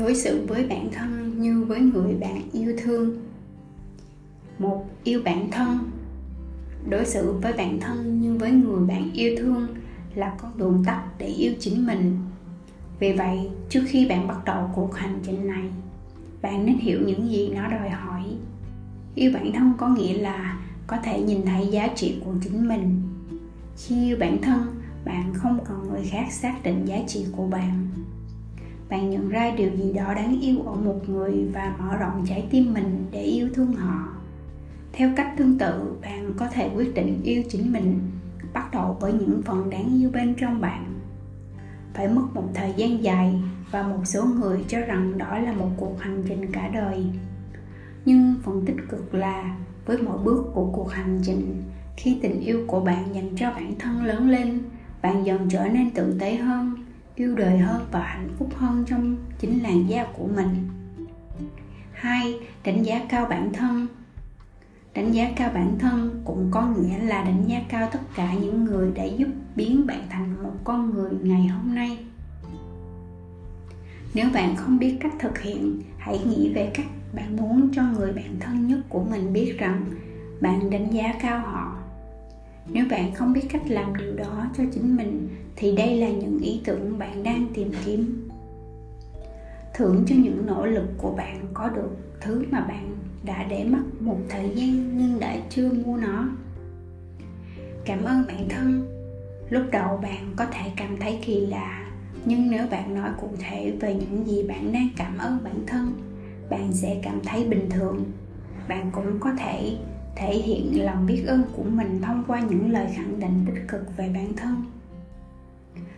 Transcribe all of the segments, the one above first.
đối xử với bản thân như với người bạn yêu thương. Một, yêu bản thân. Đối xử với bản thân như với người bạn yêu thương là con đường tắt để yêu chính mình. Vì vậy, trước khi bạn bắt đầu cuộc hành trình này, bạn nên hiểu những gì nó đòi hỏi. Yêu bản thân có nghĩa là có thể nhìn thấy giá trị của chính mình. Khi yêu bản thân, bạn không cần người khác xác định giá trị của bạn bạn nhận ra điều gì đó đáng yêu ở một người và mở rộng trái tim mình để yêu thương họ. Theo cách tương tự, bạn có thể quyết định yêu chính mình, bắt đầu với những phần đáng yêu bên trong bạn. Phải mất một thời gian dài và một số người cho rằng đó là một cuộc hành trình cả đời. Nhưng phần tích cực là, với mỗi bước của cuộc hành trình, khi tình yêu của bạn dành cho bản thân lớn lên, bạn dần trở nên tử tế hơn yêu đời hơn và hạnh phúc hơn trong chính làn da của mình. Hai, đánh giá cao bản thân. Đánh giá cao bản thân cũng có nghĩa là đánh giá cao tất cả những người đã giúp biến bạn thành một con người ngày hôm nay. Nếu bạn không biết cách thực hiện, hãy nghĩ về cách bạn muốn cho người bạn thân nhất của mình biết rằng bạn đánh giá cao họ nếu bạn không biết cách làm điều đó cho chính mình, thì đây là những ý tưởng bạn đang tìm kiếm. Thưởng cho những nỗ lực của bạn có được thứ mà bạn đã để mất một thời gian nhưng đã chưa mua nó. Cảm ơn bản thân. Lúc đầu bạn có thể cảm thấy kỳ lạ, nhưng nếu bạn nói cụ thể về những gì bạn đang cảm ơn bản thân, bạn sẽ cảm thấy bình thường. Bạn cũng có thể thể hiện lòng biết ơn của mình thông qua những lời khẳng định tích cực về bản thân.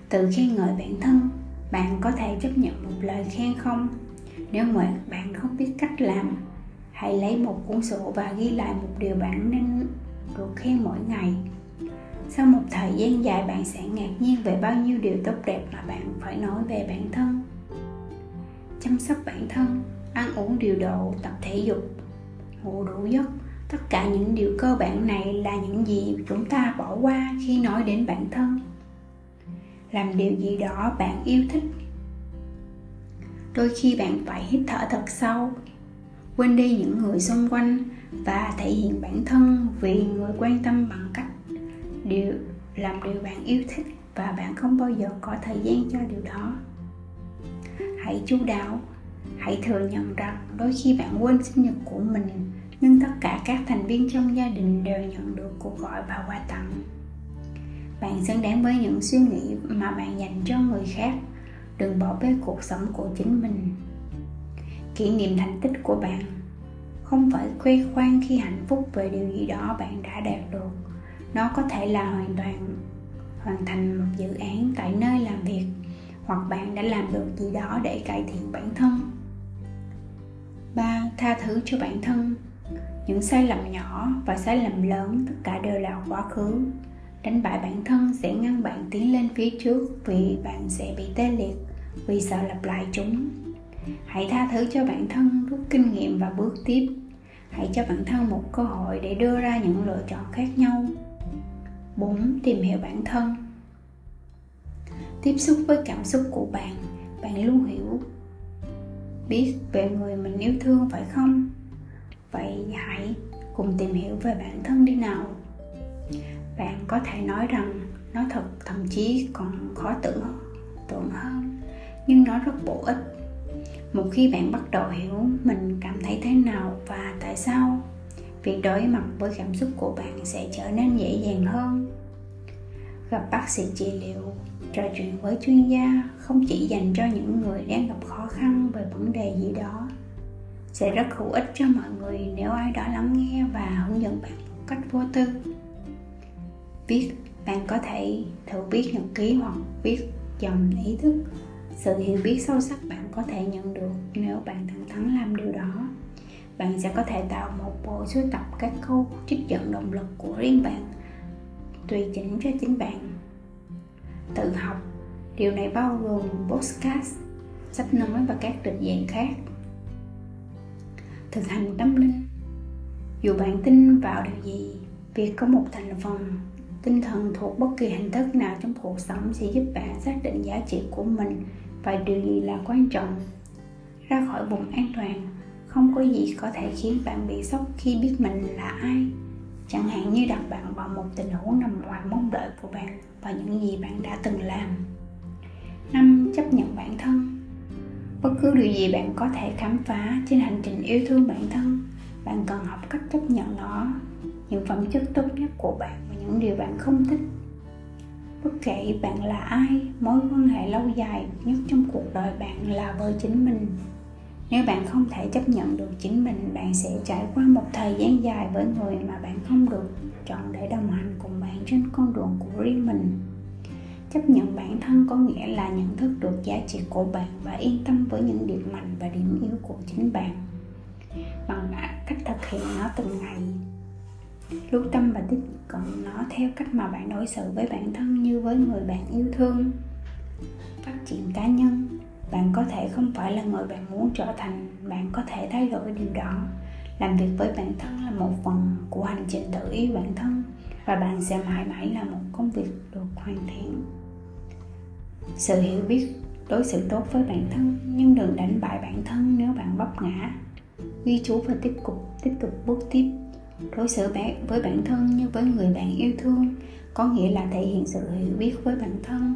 Tự khen ngợi bản thân, bạn có thể chấp nhận một lời khen không? Nếu mà bạn không biết cách làm, hãy lấy một cuốn sổ và ghi lại một điều bạn nên được khen mỗi ngày. Sau một thời gian dài, bạn sẽ ngạc nhiên về bao nhiêu điều tốt đẹp mà bạn phải nói về bản thân. Chăm sóc bản thân, ăn uống điều độ, tập thể dục, ngủ đủ giấc tất cả những điều cơ bản này là những gì chúng ta bỏ qua khi nói đến bản thân. Làm điều gì đó bạn yêu thích. Đôi khi bạn phải hít thở thật sâu, quên đi những người xung quanh và thể hiện bản thân vì người quan tâm bằng cách điều, làm điều bạn yêu thích và bạn không bao giờ có thời gian cho điều đó. Hãy chú đáo, hãy thừa nhận rằng đôi khi bạn quên sinh nhật của mình nhưng tất cả các thành viên trong gia đình đều nhận được cuộc gọi và quà tặng. Bạn xứng đáng với những suy nghĩ mà bạn dành cho người khác. Đừng bỏ bê cuộc sống của chính mình. Kỷ niệm thành tích của bạn. Không phải khoe khoang khi hạnh phúc về điều gì đó bạn đã đạt được. Nó có thể là hoàn toàn, hoàn thành một dự án tại nơi làm việc, hoặc bạn đã làm được gì đó để cải thiện bản thân. Ba, tha thứ cho bản thân những sai lầm nhỏ và sai lầm lớn tất cả đều là quá khứ. Đánh bại bản thân sẽ ngăn bạn tiến lên phía trước vì bạn sẽ bị tê liệt, vì sợ lặp lại chúng. Hãy tha thứ cho bản thân rút kinh nghiệm và bước tiếp. Hãy cho bản thân một cơ hội để đưa ra những lựa chọn khác nhau. 4. Tìm hiểu bản thân. Tiếp xúc với cảm xúc của bạn. Bạn luôn hiểu Biết về người mình yêu thương phải không? Vậy hãy cùng tìm hiểu về bản thân đi nào. Bạn có thể nói rằng nó thật, thậm chí còn khó tưởng tượng hơn, Nhưng nó rất bổ ích. Một khi bạn bắt đầu hiểu mình cảm thấy thế nào và tại sao, việc đối mặt với cảm xúc của bạn sẽ trở nên dễ dàng hơn. Gặp bác sĩ trị liệu, trò chuyện với chuyên gia không chỉ dành cho những người đang gặp khó khăn về vấn đề gì đó sẽ rất hữu ích cho mọi người nếu ai đó lắng nghe và hướng dẫn bạn một cách vô tư. Viết, bạn có thể thử viết nhật ký hoặc viết dòng ý thức. Sự hiểu biết sâu sắc bạn có thể nhận được nếu bạn thẳng thắn làm điều đó. Bạn sẽ có thể tạo một bộ sưu tập các câu trích dẫn động lực của riêng bạn, tùy chỉnh cho chính bạn. Tự học, điều này bao gồm podcast, sách nói và các định dạng khác thực hành tâm linh. Dù bạn tin vào điều gì, việc có một thành phần tinh thần thuộc bất kỳ hình thức nào trong cuộc sống sẽ giúp bạn xác định giá trị của mình và điều gì là quan trọng. Ra khỏi vùng an toàn, không có gì có thể khiến bạn bị sốc khi biết mình là ai. Chẳng hạn như đặt bạn vào một tình huống nằm ngoài mong đợi của bạn và những gì bạn đã từng làm. Năm, chấp nhận bản thân bất cứ điều gì bạn có thể khám phá trên hành trình yêu thương bản thân, bạn cần học cách chấp nhận nó. Những phẩm chất tốt nhất của bạn và những điều bạn không thích. Bất kể bạn là ai, mối quan hệ lâu dài nhất trong cuộc đời bạn là với chính mình. Nếu bạn không thể chấp nhận được chính mình, bạn sẽ trải qua một thời gian dài với người mà bạn không được chọn để đồng hành cùng bạn trên con đường của riêng mình chấp nhận bản thân có nghĩa là nhận thức được giá trị của bạn và yên tâm với những điểm mạnh và điểm yếu của chính bạn. Bằng cách thực hiện nó từng ngày. Lưu tâm và tiếp cận nó theo cách mà bạn đối xử với bản thân như với người bạn yêu thương. Phát triển cá nhân, bạn có thể không phải là người bạn muốn trở thành, bạn có thể thay đổi điều đó. Làm việc với bản thân là một phần của hành trình tự yêu bản thân và bạn sẽ mãi mãi là một công việc được hoàn thiện sự hiểu biết đối xử tốt với bản thân, nhưng đừng đánh bại bản thân nếu bạn vấp ngã. Ghi chú và tiếp tục tiếp tục bước tiếp. Đối xử bạn với bản thân như với người bạn yêu thương, có nghĩa là thể hiện sự hiểu biết với bản thân.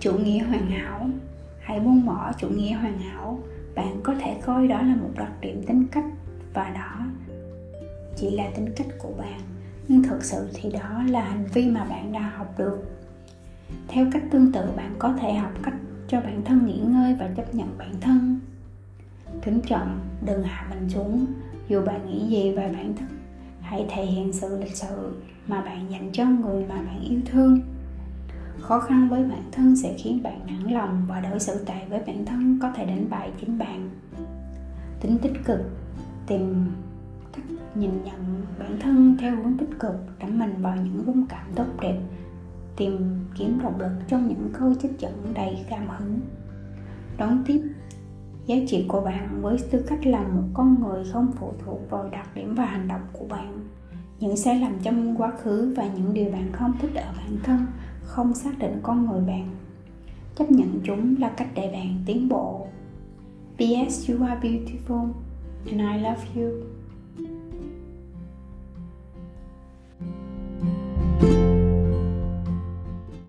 Chủ nghĩa hoàn hảo. Hãy buông bỏ chủ nghĩa hoàn hảo. Bạn có thể coi đó là một đặc điểm tính cách, và đó chỉ là tính cách của bạn. Nhưng thực sự thì đó là hành vi mà bạn đã học được theo cách tương tự, bạn có thể học cách cho bản thân nghỉ ngơi và chấp nhận bản thân. Kính trọng, đừng hạ mình xuống. Dù bạn nghĩ gì về bản thân, hãy thể hiện sự lịch sự mà bạn dành cho người mà bạn yêu thương. Khó khăn với bản thân sẽ khiến bạn nản lòng và đối xử tệ với bản thân có thể đánh bại chính bạn. Tính tích cực, tìm cách nhìn nhận bản thân theo hướng tích cực đắm mình vào những rung cảm tốt đẹp tìm kiếm động lực trong những câu trích dẫn đầy cảm hứng. Đón tiếp, giá trị của bạn với tư cách là một con người không phụ thuộc vào đặc điểm và hành động của bạn. Những sai lầm trong quá khứ và những điều bạn không thích ở bản thân không xác định con người bạn. Chấp nhận chúng là cách để bạn tiến bộ. P.S. You are beautiful and I love you.